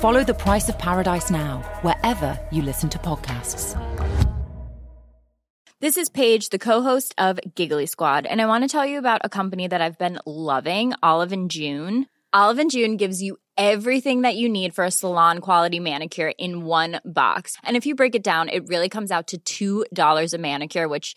Follow The Price of Paradise now, wherever you listen to podcasts. This is Paige, the co-host of Giggly Squad, and I want to tell you about a company that I've been loving, Olive and June. Olive and June gives you everything that you need for a salon quality manicure in one box. And if you break it down, it really comes out to $2 a manicure, which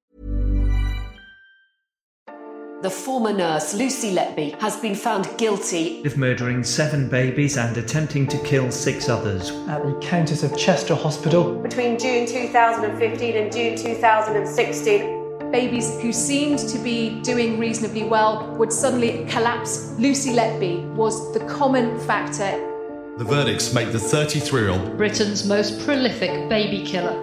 The former nurse, Lucy Letby, has been found guilty of murdering seven babies and attempting to kill six others. At the Countess of Chester Hospital. Between June 2015 and June 2016, babies who seemed to be doing reasonably well would suddenly collapse. Lucy Letby was the common factor. The verdicts make the 33 year old Britain's most prolific baby killer.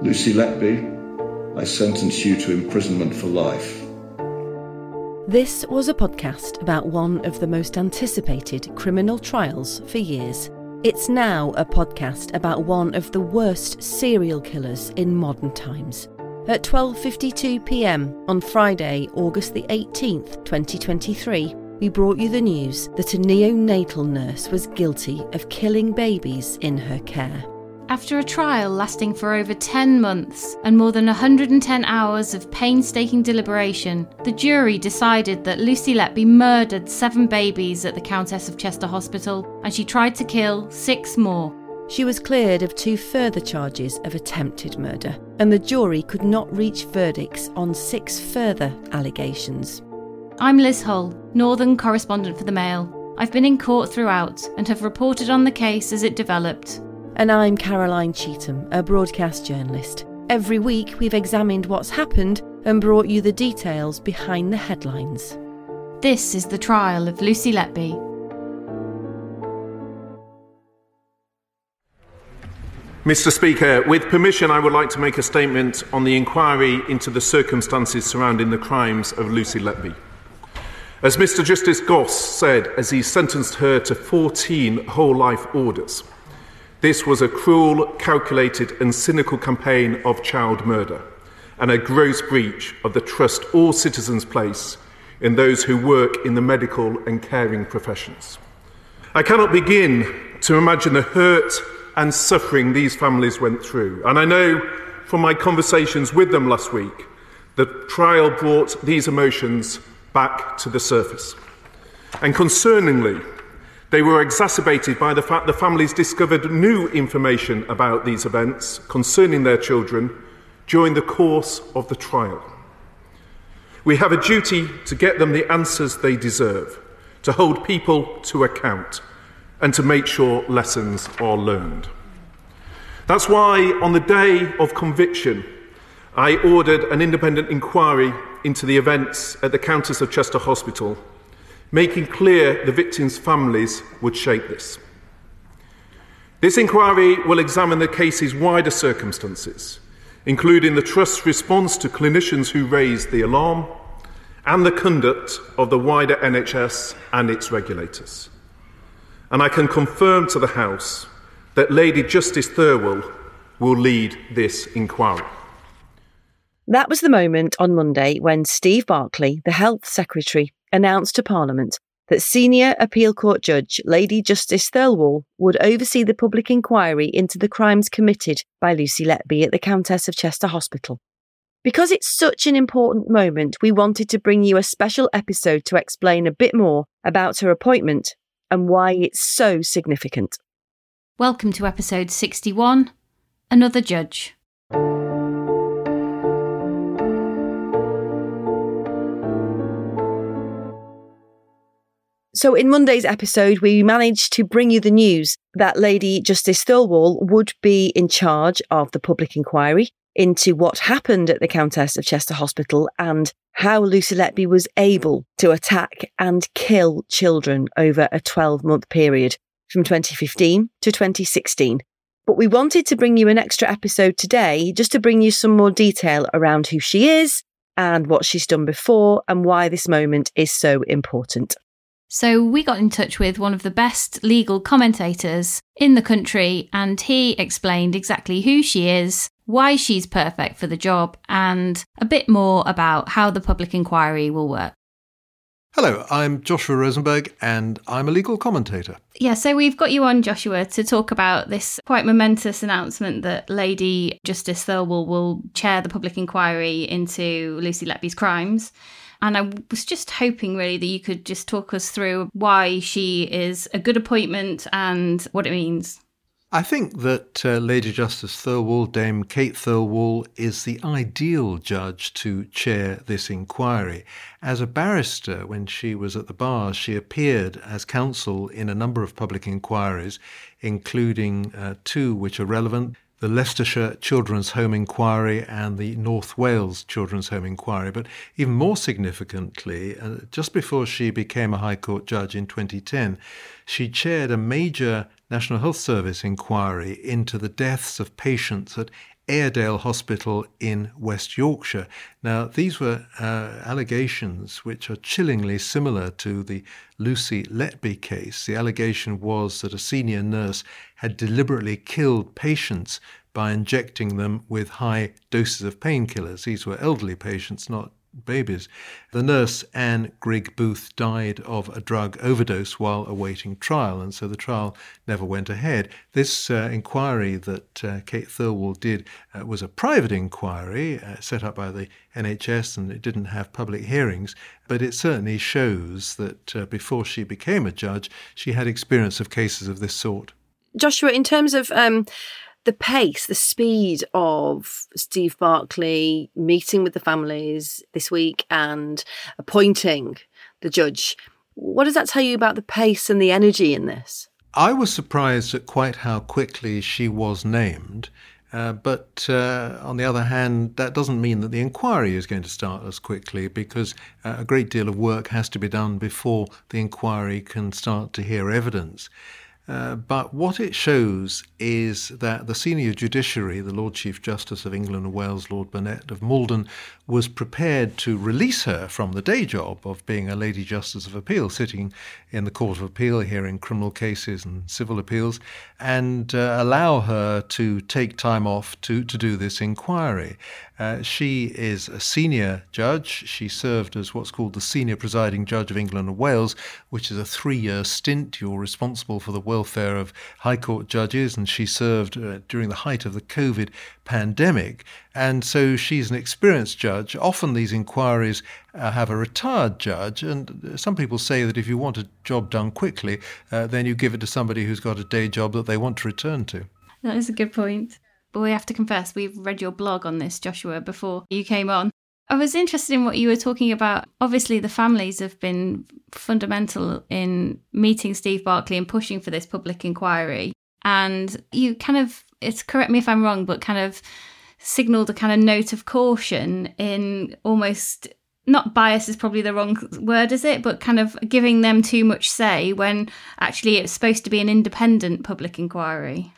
Lucy Letby, I sentence you to imprisonment for life. This was a podcast about one of the most anticipated criminal trials for years. It's now a podcast about one of the worst serial killers in modern times. At 12:52 p.m. on Friday, August the 18th, 2023, we brought you the news that a neonatal nurse was guilty of killing babies in her care. After a trial lasting for over 10 months and more than 110 hours of painstaking deliberation, the jury decided that Lucy Letby murdered seven babies at the Countess of Chester Hospital and she tried to kill six more. She was cleared of two further charges of attempted murder, and the jury could not reach verdicts on six further allegations. I'm Liz Hull, Northern correspondent for the Mail. I've been in court throughout and have reported on the case as it developed. And I'm Caroline Cheetham, a broadcast journalist. Every week, we've examined what's happened and brought you the details behind the headlines. This is the trial of Lucy Letby. Mr. Speaker, with permission, I would like to make a statement on the inquiry into the circumstances surrounding the crimes of Lucy Letby. As Mr. Justice Goss said as he sentenced her to 14 whole life orders, this was a cruel, calculated, and cynical campaign of child murder and a gross breach of the trust all citizens place in those who work in the medical and caring professions. I cannot begin to imagine the hurt and suffering these families went through, and I know from my conversations with them last week the trial brought these emotions back to the surface. And concerningly, they were exacerbated by the fact the families discovered new information about these events concerning their children during the course of the trial. We have a duty to get them the answers they deserve, to hold people to account, and to make sure lessons are learned. That's why, on the day of conviction, I ordered an independent inquiry into the events at the Countess of Chester Hospital, making clear the victims' families would shape this. This inquiry will examine the case's wider circumstances, including the Trust's response to clinicians who raised the alarm and the conduct of the wider NHS and its regulators. And I can confirm to the House that Lady Justice Thirlwall will lead this inquiry. That was the moment on Monday when Steve Barclay, the Health Secretary, announced to Parliament that Senior Appeal Court Judge Lady Justice Thirlwall would oversee the public inquiry into the crimes committed by Lucy Letby at the Countess of Chester Hospital. Because it's such an important moment, we wanted to bring you a special episode to explain a bit more about her appointment and why it's so significant. Welcome to episode 61 Another Judge. So, in Monday's episode, we managed to bring you the news that Lady Justice Thirlwall would be in charge of the public inquiry into what happened at the Countess of Chester Hospital and how Lucy Letby was able to attack and kill children over a 12 month period from 2015 to 2016. But we wanted to bring you an extra episode today just to bring you some more detail around who she is and what she's done before and why this moment is so important. So we got in touch with one of the best legal commentators in the country, and he explained exactly who she is, why she's perfect for the job, and a bit more about how the public inquiry will work. Hello, I'm Joshua Rozenberg and I'm a legal commentator. Yeah, so we've got you on, Joshua, to talk about this quite momentous announcement that Lady Justice Thirlwall will chair the public inquiry into Lucy Letby's crimes. And I was just hoping really that you could just talk us through why she is a good appointment and what it means. I think that uh, Lady Justice Thirlwall, Dame Kate Thirlwall, is the ideal judge to chair this inquiry. As a barrister, when she was at the bar, she appeared as counsel in a number of public inquiries, including uh, two which are relevant the Leicestershire Children's Home Inquiry and the North Wales Children's Home Inquiry. But even more significantly, uh, just before she became a High Court judge in 2010, she chaired a major National Health Service inquiry into the deaths of patients at Airedale Hospital in West Yorkshire. Now, these were uh, allegations which are chillingly similar to the Lucy Letby case. The allegation was that a senior nurse had deliberately killed patients by injecting them with high doses of painkillers. These were elderly patients, not babies. The nurse, Anne Grigg Booth, died of a drug overdose while awaiting trial, and so the trial never went ahead. This uh, inquiry that uh, Kate Thirlwall did uh, was a private inquiry uh, set up by the NHS, and it didn't have public hearings, but it certainly shows that uh, before she became a judge, she had experience of cases of this sort. Joshua, in terms of um, the pace, the speed of Steve Barclay meeting with the families this week and appointing the judge, what does that tell you about the pace and the energy in this? I was surprised at quite how quickly she was named. Uh, but uh, on the other hand, that doesn't mean that the inquiry is going to start as quickly because uh, a great deal of work has to be done before the inquiry can start to hear evidence. Uh, but what it shows is that the senior judiciary, the Lord Chief Justice of England and Wales, Lord Burnett of Maldon, was prepared to release her from the day job of being a Lady Justice of Appeal, sitting in the Court of Appeal hearing criminal cases and civil appeals, and uh, allow her to take time off to, to do this inquiry. Uh, she is a senior judge. She served as what's called the Senior Presiding Judge of England and Wales, which is a three year stint. You're responsible for the welfare of High Court judges, and she served uh, during the height of the COVID pandemic. And so she's an experienced judge. Often these inquiries uh, have a retired judge, and some people say that if you want a job done quickly, uh, then you give it to somebody who's got a day job that they want to return to. That is a good point. But we have to confess, we've read your blog on this, Joshua, before you came on. I was interested in what you were talking about. Obviously, the families have been fundamental in meeting Steve Barclay and pushing for this public inquiry. And you kind of, it's correct me if I'm wrong, but kind of signaled a kind of note of caution in almost not bias is probably the wrong word, is it? But kind of giving them too much say when actually it's supposed to be an independent public inquiry.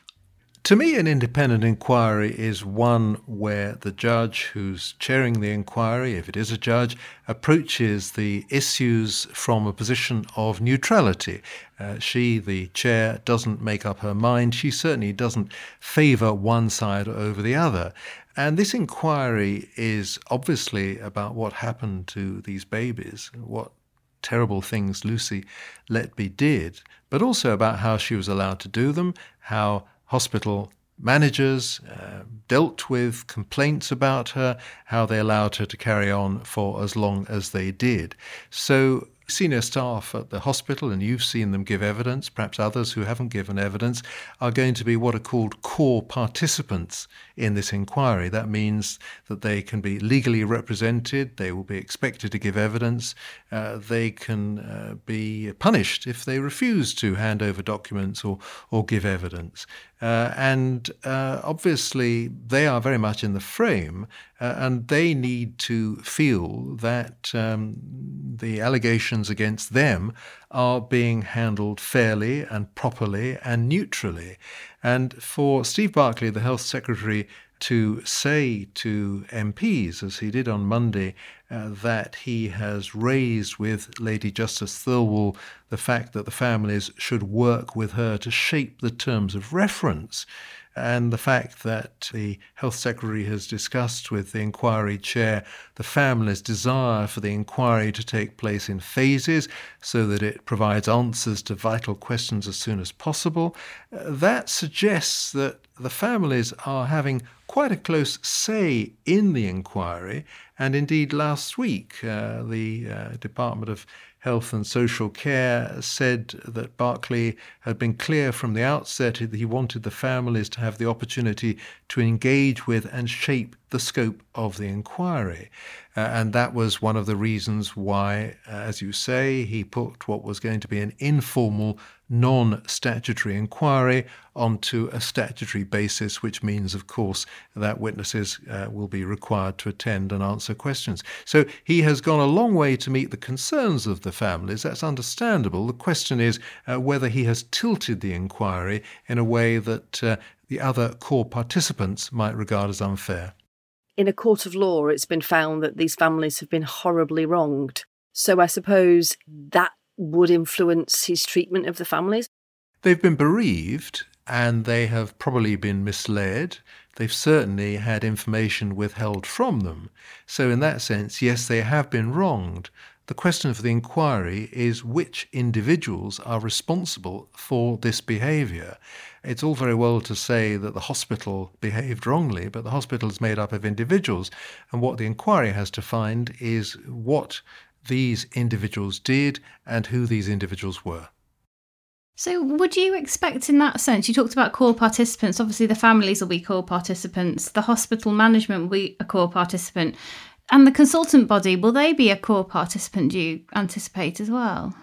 To me, an independent inquiry is one where the judge who's chairing the inquiry, if it is a judge, approaches the issues from a position of neutrality. Uh, she, the chair, doesn't make up her mind. She certainly doesn't favour one side over the other. And this inquiry is obviously about what happened to these babies, what terrible things Lucy Letby did, but also about how she was allowed to do them, how hospital managers uh, dealt with complaints about her, how they allowed her to carry on for as long as they did. So senior staff at the hospital, and you've seen them give evidence, perhaps others who haven't given evidence, are going to be what are called core participants in this inquiry. That means that they can be legally represented, they will be expected to give evidence, uh, they can uh, be punished if they refuse to hand over documents or, or give evidence. Uh, and uh, obviously, they are very much in the frame, uh, and they need to feel that um, the allegations against them are being handled fairly and properly and neutrally. And for Steve Barclay, the Health Secretary, to say to MPs, as he did on Monday, uh, that he has raised with Lady Justice Thirlwall the fact that the families should work with her to shape the terms of reference and the fact that the Health Secretary has discussed with the inquiry chair the family's desire for the inquiry to take place in phases so that it provides answers to vital questions as soon as possible, that suggests that the families are having quite a close say in the inquiry. And indeed, last week, uh, the uh, Department of Health and Social Care said that Barclay had been clear from the outset that he wanted the families to have the opportunity to engage with and shape the scope of the inquiry. Uh, and that was one of the reasons why, uh, as you say, he put what was going to be an informal non statutory inquiry onto a statutory basis, which means, of course, that witnesses uh, will be required to attend and answer questions. So he has gone a long way to meet the concerns of the families. That's understandable. The question is uh, whether he has tilted the inquiry in a way that uh, the other core participants might regard as unfair. In a court of law, it's been found that these families have been horribly wronged. So I suppose that would influence his treatment of the families? They've been bereaved and they have probably been misled. They've certainly had information withheld from them. So, in that sense, yes, they have been wronged. The question for the inquiry is which individuals are responsible for this behaviour. It's all very well to say that the hospital behaved wrongly, but the hospital is made up of individuals. And what the inquiry has to find is what these individuals did and who these individuals were. So, would you expect in that sense? You talked about core participants. Obviously, the families will be core participants, the hospital management will be a core participant, and the consultant body will they be a core participant? Do you anticipate as well?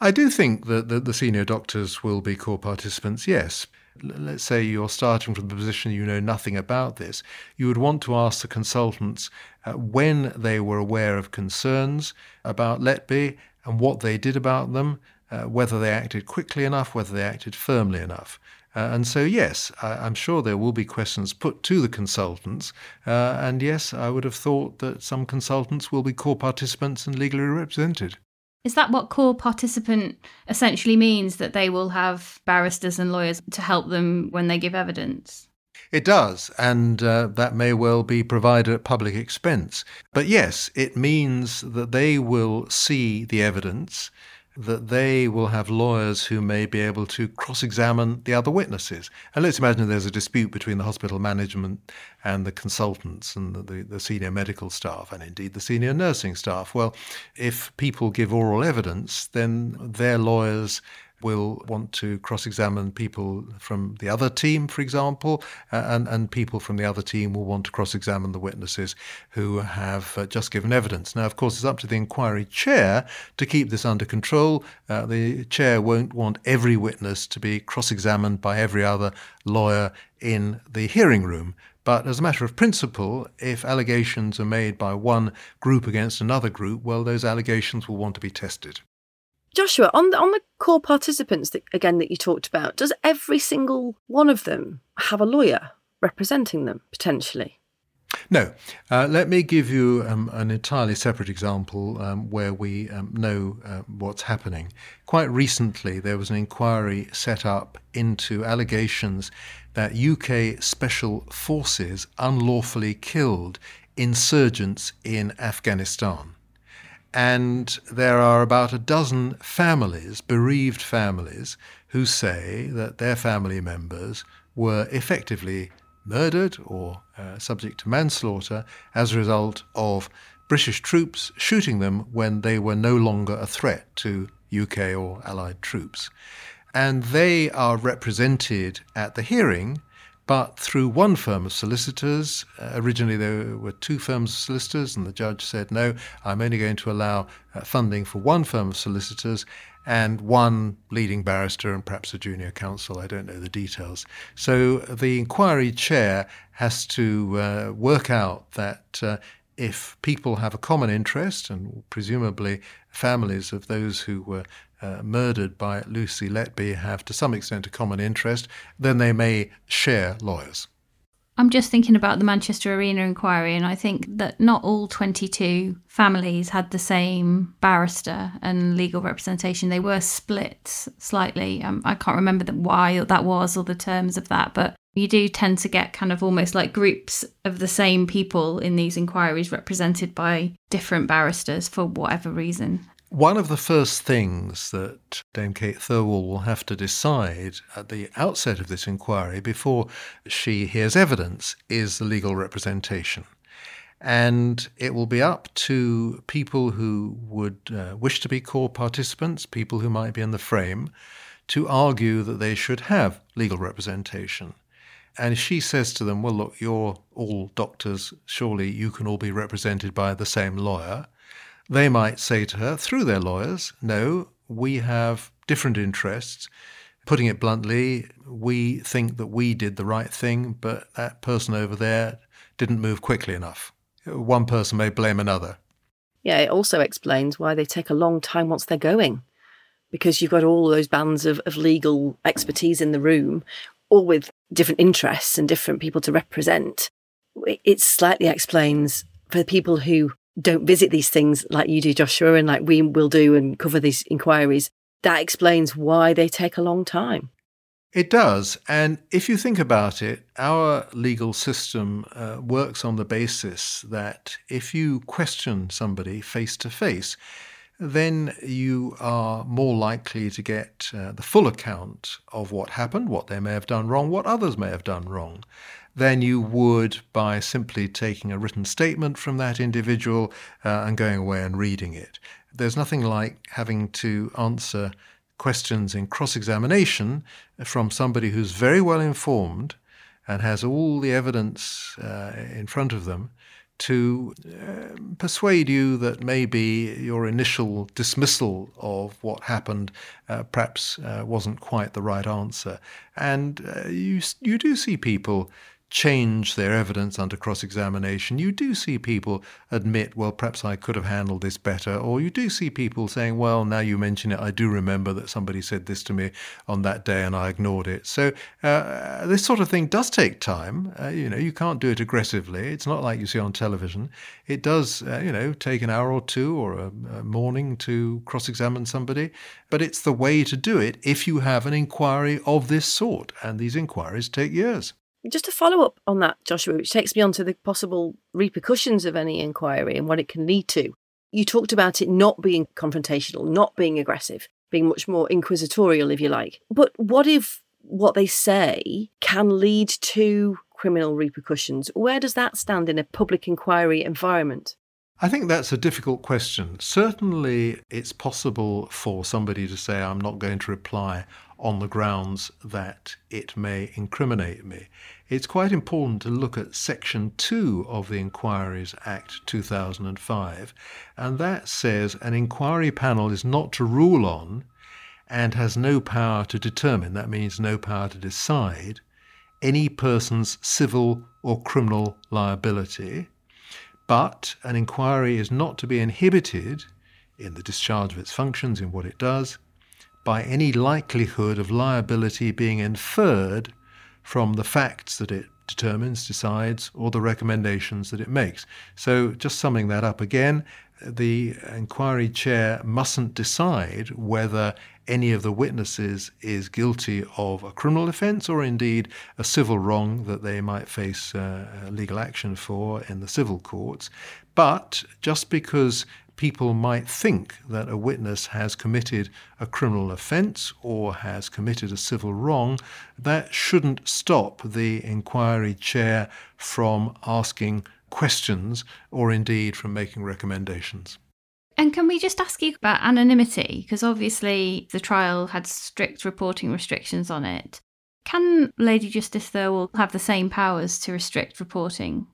I do think that the, the senior doctors will be core participants, yes let's say you're starting from the position you know nothing about this, you would want to ask the consultants uh, when they were aware of concerns about Letby and what they did about them, uh, whether they acted quickly enough, whether they acted firmly enough. Uh, and so, yes, I, am sure there will be questions put to the consultants. Uh, and yes, I would have thought that some consultants will be core participants and legally represented. Is that what core participant essentially means that they will have barristers and lawyers to help them when they give evidence? It does, and uh, that may well be provided at public expense. But yes, it means that they will see the evidence that they will have lawyers who may be able to cross examine the other witnesses. And let's imagine there's a dispute between the hospital management and the consultants and the, the, the, senior medical staff, and indeed the senior nursing staff. Well, if people give oral evidence, then their lawyers will want to cross examine people from the other team, for example, and, and people from the other team will want to cross examine the witnesses who have uh, just given evidence. Now, of course, it's up to the inquiry chair to keep this under control. Uh, the chair won't want every witness to be cross examined by every other lawyer in the hearing room. But as a matter of principle, if allegations are made by one group against another group, well, those allegations will want to be tested. Joshua, on the, on the core participants that again that you talked about, does every single one of them have a lawyer representing them potentially? No. Uh, let me give you um, an entirely separate example um, where we um, know uh, what's happening. Quite recently, there was an inquiry set up into allegations that UK special forces unlawfully killed insurgents in Afghanistan. And there are about a dozen families, bereaved families, who say that their family members were effectively murdered or uh, subject to manslaughter as a result of British troops shooting them when they were no longer a threat to UK or Allied troops. And they are represented at the hearing but through one firm of solicitors. Uh, originally, there were two firms of solicitors, and the judge said, No, I'm only going to allow uh, funding for one firm of solicitors and one leading barrister and perhaps a junior counsel. I don't know the details. So the inquiry chair has to uh, work out that uh, if people have a common interest, and presumably families of those who were uh, murdered by Lucy Letby have to some extent a common interest, then they may share lawyers. I'm just thinking about the Manchester Arena inquiry, and I think that not all 22 families had the same barrister and legal representation. They were split slightly. Um, I can't remember the, why that was or the terms of that, but you do tend to get kind of almost like groups of the same people in these inquiries represented by different barristers for whatever reason. One of the first things that Dame Kate Thirlwall will have to decide at the outset of this inquiry before she hears evidence is the legal representation. And it will be up to people who would uh, wish to be core participants, people who might be in the frame, to argue that they should have legal representation. And she says to them, Well, look, you're all doctors, surely you can all be represented by the same lawyer. They might say to her, through their lawyers, no, we have different interests. Putting it bluntly, we think that we did the right thing, but that person over there didn't move quickly enough. One person may blame another. Yeah, it also explains why they take a long time once they're going, because you've got all those bands of, of legal expertise in the room, all with different interests and different people to represent. It slightly explains for people who don't visit these things like you do, Joshua, and like we will do and cover these inquiries, that explains why they take a long time. It does. And if you think about it, our legal system uh, works on the basis that if you question somebody face to face, then you are more likely to get uh, the full account of what happened, what they may have done wrong, what others may have done wrong than you would by simply taking a written statement from that individual uh, and going away and reading it. There's nothing like having to answer questions in cross examination from somebody who's very well informed and has all the evidence uh, in front of them to uh, persuade you that maybe your initial dismissal of what happened uh, perhaps uh, wasn't quite the right answer. And uh, you, you do see people change their evidence under cross examination, you do see people admit, well, perhaps I could have handled this better. Or you do see people saying, well, now you mention it, I do remember that somebody said this to me on that day and I ignored it. So uh, this sort of thing does take time. Uh, you know, you can't do it aggressively. It's not like you see on television. It does, uh, you know, take an hour or two or a, a morning to cross examine somebody. But it's the way to do it if you have an inquiry of this sort. And these inquiries take years. Just to follow up on that, Joshua, which takes me on to the possible repercussions of any inquiry and what it can lead to. You talked about it not being confrontational, not being aggressive, being much more inquisitorial, if you like. But what if what they say can lead to criminal repercussions? Where does that stand in a public inquiry environment? I think that's a difficult question. Certainly, it's possible for somebody to say, I'm not going to reply on the grounds that it may incriminate me. It's quite important to look at Section 2 of the Inquiries Act 2005, and that says an inquiry panel is not to rule on and has no power to determine, that means no power to decide, any person's civil or criminal liability. But an inquiry is not to be inhibited in the discharge of its functions, in what it does, by any likelihood of liability being inferred from the facts that it determines, decides, or the recommendations that it makes. So, just summing that up again, the inquiry chair mustn't decide whether any of the witnesses is guilty of a criminal offence or indeed a civil wrong that they might face uh, legal action for in the civil courts. But just because people might think that a witness has committed a criminal offence or has committed a civil wrong, that shouldn't stop the inquiry chair from asking questions or indeed from making recommendations. And can we just ask you about anonymity? Because obviously the trial had strict reporting restrictions on it. Can Lady Justice Thirlwall have the same powers to restrict reporting?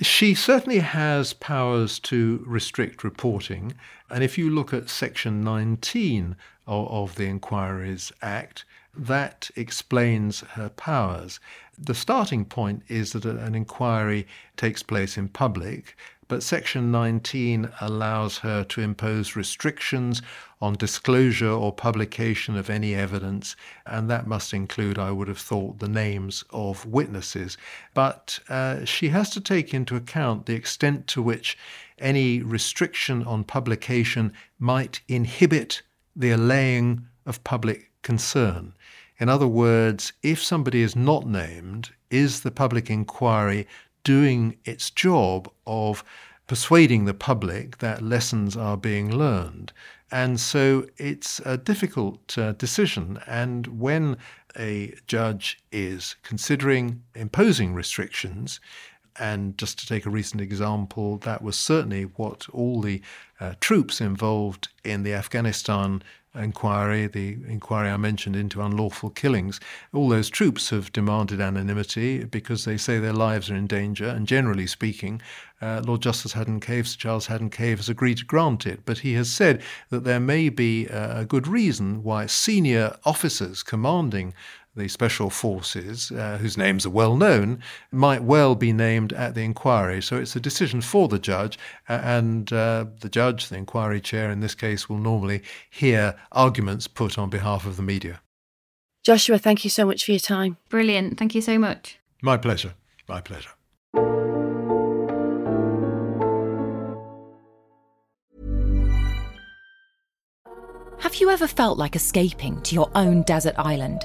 She certainly has powers to restrict reporting. And if you look at Section 19 of, of the Inquiries Act, that explains her powers. The starting point is that an inquiry takes place in public, but Section 19 allows her to impose restrictions on disclosure or publication of any evidence, and that must include, I would have thought, the names of witnesses. But uh, she has to take into account the extent to which any restriction on publication might inhibit the allaying of public concern. In other words, if somebody is not named, is the public inquiry doing its job of persuading the public that lessons are being learned? And so it's a difficult uh, decision. And when a judge is considering imposing restrictions, and just to take a recent example, that was certainly what all the uh, troops involved in the Afghanistan inquiry, the inquiry I mentioned into unlawful killings, all those troops have demanded anonymity because they say their lives are in danger. And generally speaking, uh, Lord Justice Haddon Cave, Sir Charles Haddon Cave, has agreed to grant it. But he has said that there may be a good reason why senior officers commanding the special forces, uh, whose names are well known, might well be named at the inquiry. So it's a decision for the judge, and uh, the judge, the inquiry chair in this case, will normally hear arguments put on behalf of the media. Joshua, thank you so much for your time. Brilliant. Thank you so much. My pleasure. My pleasure. Have you ever felt like escaping to your own desert island?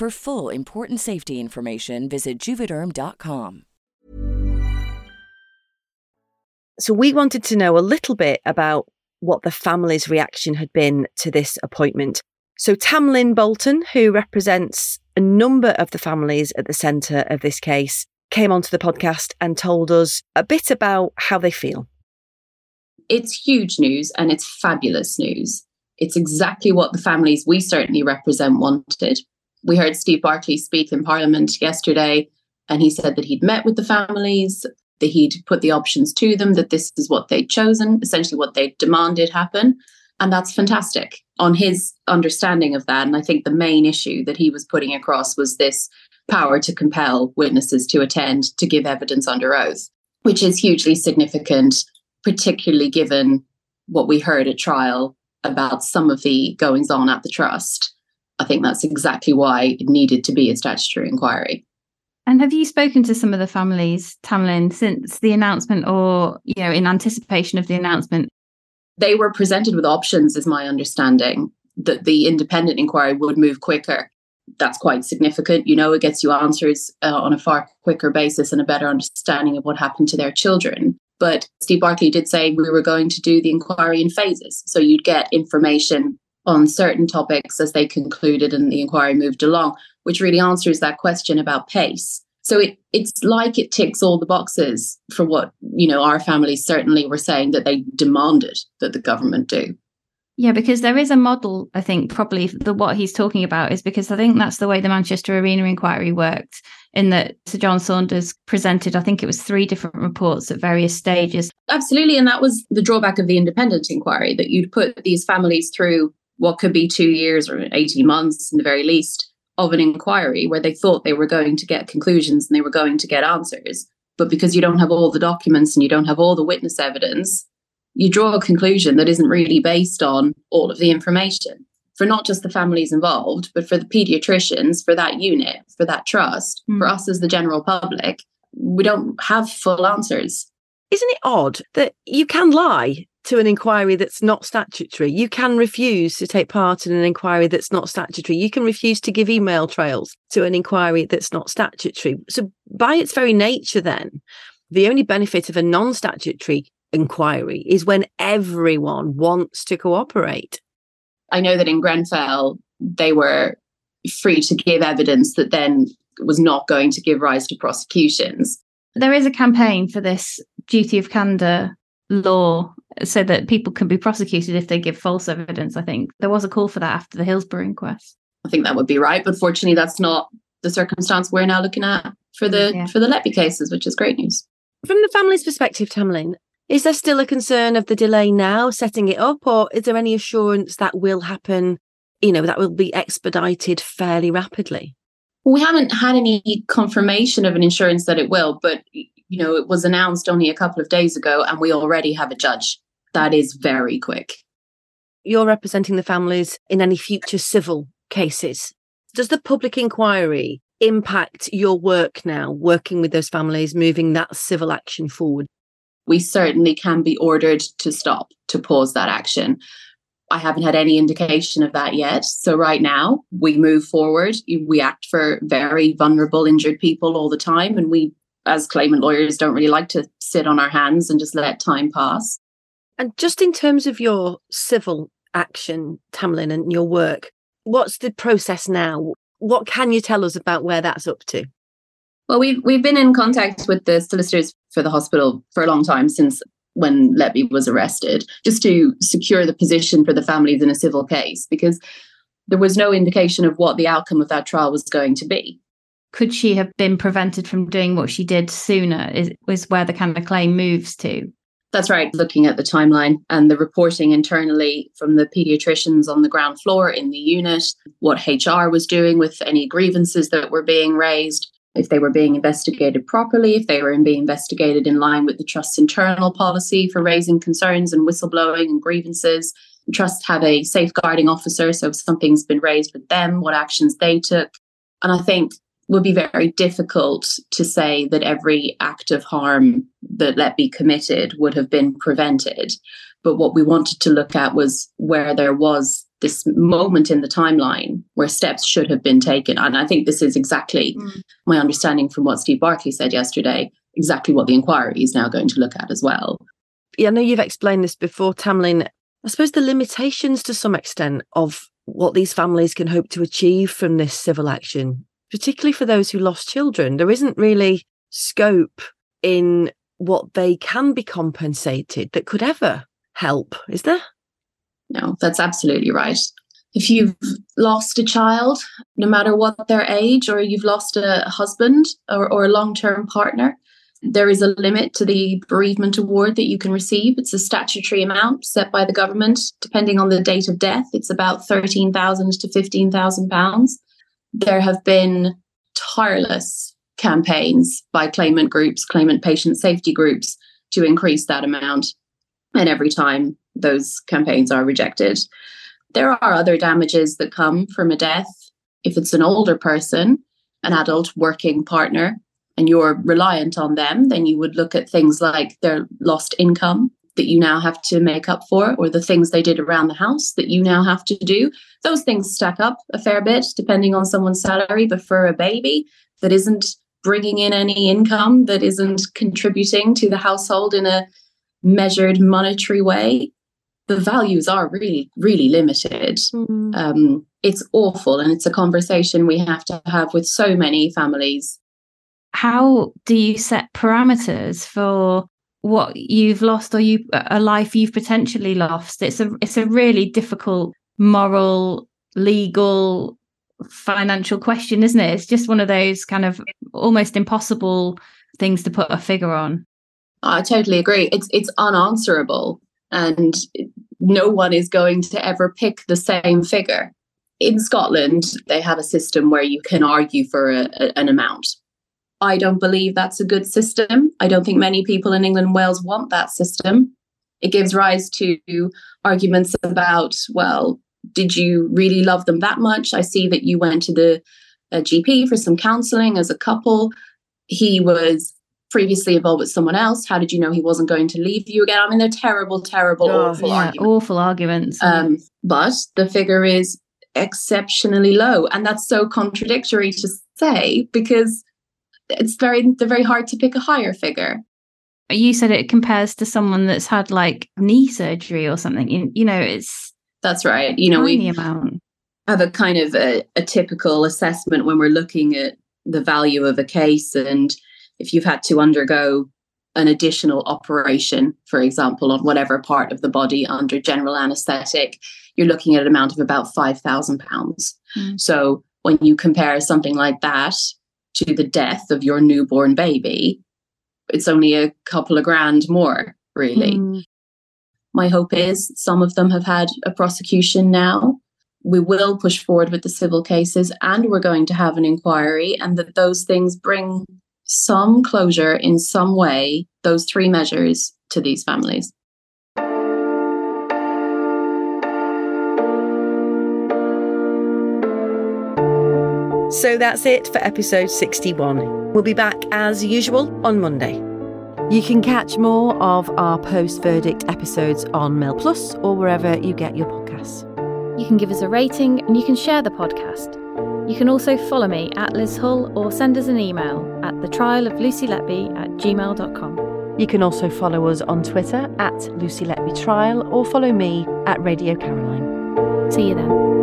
For full important safety information, visit juvederm.com. So, we wanted to know a little bit about what the family's reaction had been to this appointment. So, Tamlin Bolton, who represents a number of the families at the centre of this case, came onto the podcast and told us a bit about how they feel. It's huge news and it's fabulous news. It's exactly what the families we certainly represent wanted we heard Steve Barclay speak in Parliament yesterday, and he said that he'd met with the families. that he'd put the options to them, that this is what they'd chosen, essentially what they demanded happen. And that's fantastic on his understanding of that. And I think the main issue that he was putting across was this power to compel witnesses to attend to give evidence under oath, which is hugely significant, particularly given what we heard at trial about some of the goings on at the trust. I think that's exactly why it needed to be a statutory inquiry. And have you spoken to some of the families, Tamlin, since the announcement or, you know, in anticipation of the announcement? They were presented with options, is my understanding, that the independent inquiry would move quicker. That's quite significant. You know, it gets you answers uh, on a far quicker basis and a better understanding of what happened to their children. But Steve Barclay did say we were going to do the inquiry in phases. So you'd get information on certain topics as they concluded and the inquiry moved along, which really answers that question about pace. So it, it's like it ticks all the boxes for what, you know, our families certainly were saying that they demanded that the government do. Yeah, because there is a model, I think, probably the what he's talking about is because I think that's the way the Manchester Arena inquiry worked, in that Sir John Saunders presented, I think it was three different reports at various stages. Absolutely. And that was the drawback of the independent inquiry, that you'd put these families through what could be two years or 18 months in the very least of an inquiry where they thought they were going to get conclusions and they were going to get answers. But because you don't have all the documents and you don't have all the witness evidence, you draw a conclusion that isn't really based on all of the information for not just the families involved, but for the pediatricians, for that unit, for that trust, mm. for us as the general public. We don't have full answers. Isn't it odd that you can lie to an inquiry that's not statutory. You can refuse to take part in an inquiry that's not statutory. You can refuse to give email trails to an inquiry that's not statutory. So, by its very nature, then, the only benefit of a non statutory inquiry is when everyone wants to cooperate. I know that in Grenfell, they were free to give evidence that then was not going to give rise to prosecutions. There is a campaign for this duty of candour law so that people can be prosecuted if they give false evidence. I think there was a call for that after the Hillsborough inquest. I think that would be right, but fortunately, that's not the circumstance we're now looking at for the mm, yeah. for the Letby cases, which is great news. From the family's perspective, Tamlin, is there still a concern of the delay now setting it up, or is there any assurance that will happen? You know, that will be expedited fairly rapidly. We haven't had any confirmation of an insurance that it will, but you know, it was announced only a couple of days ago and we already have a judge. That is very quick. You're representing the families in any future civil cases. Does the public inquiry impact your work now, working with those families, moving that civil action forward? We certainly can be ordered to stop, to pause that action. I haven't had any indication of that yet. So, right now, we move forward. We act for very vulnerable, injured people all the time, and we as claimant lawyers don't really like to sit on our hands and just let time pass. And just in terms of your civil action, Tamlin, and your work, what's the process now? What can you tell us about where that's up to? Well, we've we've been in contact with the solicitors for the hospital for a long time since when Letby was arrested, just to secure the position for the families in a civil case, because there was no indication of what the outcome of that trial was going to be could she have been prevented from doing what she did sooner is, is where the kind of claim moves to. That's right. Looking at the timeline and the reporting internally from the pediatricians on the ground floor in the unit what hr was doing with any grievances that were being raised if they were being investigated properly if they were being investigated in line with the trust's internal policy for raising concerns and whistleblowing and grievances. The trust have a safeguarding officer so if something's been raised with them what actions they took. And i think would be very difficult to say that every act of harm that Letby committed would have been prevented. But what we wanted to look at was where there was this moment in the timeline where steps should have been taken. And I think this is exactly mm. my understanding from what Steve Barclay said yesterday, exactly what the inquiry is now going to look at as well. Yeah, I know you've explained this before, Tamlin. I suppose the limitations to some extent of what these families can hope to achieve from this civil action particularly for those who lost children, there isn't really scope in what they can be compensated that could ever help, is there? No, that's absolutely right. If you've lost a child, no matter what their age, or you've lost a husband or, or a long term partner, There is a limit to the bereavement award that you can receive. It's a statutory amount set by the government. Depending on the date of death, it's about thirteen thousand to fifteen thousand pounds. There have been tireless campaigns by claimant groups, claimant patient safety groups to increase that amount. And every time those campaigns are rejected. There are other damages that come from a death. If it's an older person, an adult working partner, and you're reliant on them, then you would look at things like their lost income that you now have to make up for, or the things they did around the house that you now have to do. Those things stack up a fair bit depending on someone's salary. But for a baby that isn't bringing in any income, that isn't contributing to the household in a measured monetary way, the values are really, really limited. Mm. Um, it's awful. And it's a conversation we have to have with so many families. How do you set parameters for what you've lost or you a life you've potentially lost? It's a it's a really difficult moral, legal, financial question, isn't it? It's just one of those kind of almost impossible things to put a figure on. I totally agree. It's it's unanswerable and no one is going to ever pick the same figure. In Scotland, they have a system where you can argue for a, a, an amount. I don't believe that's a good system. I don't think many people in England and Wales want that system. It gives rise to arguments about, well, did you really love them that much? I see that you went to the GP for some counseling as a couple. He was previously involved with someone else? How did you know he wasn't going to leave you again? I mean, they're terrible, terrible, oh, awful yeah, arguments. Awful arguments. Um, but the figure is exceptionally low. And that's so contradictory to say because it's very they're very hard to pick a higher figure. You said it compares to someone that's had like knee surgery or something. You, you know, it's that's right. You know, we have a kind of a, a typical assessment when we're looking at the value of a case and if you've had to undergo an additional operation, for example, on whatever part of the body under general anesthetic, you're looking at an amount of about £5,000. Mm. So when you compare something like that to the death of your newborn baby, it's only a couple of grand more, really. Mm. My hope is some of them have had a prosecution now. We will push forward with the civil cases and we're going to have an inquiry, and that those things bring some closure in some way, those three measures to these families. So that's it for episode 61. We'll be back as usual on Monday. You can catch more of our post verdict episodes on Mail Plus or wherever you get your podcasts. You can give us a rating and you can share the podcast. You can also follow me at Liz Hull or send us an email at the trial of Lucy Letby at gmail.com. You can also follow us on Twitter at Lucy Letby Trial or follow me at Radio Caroline. See you then.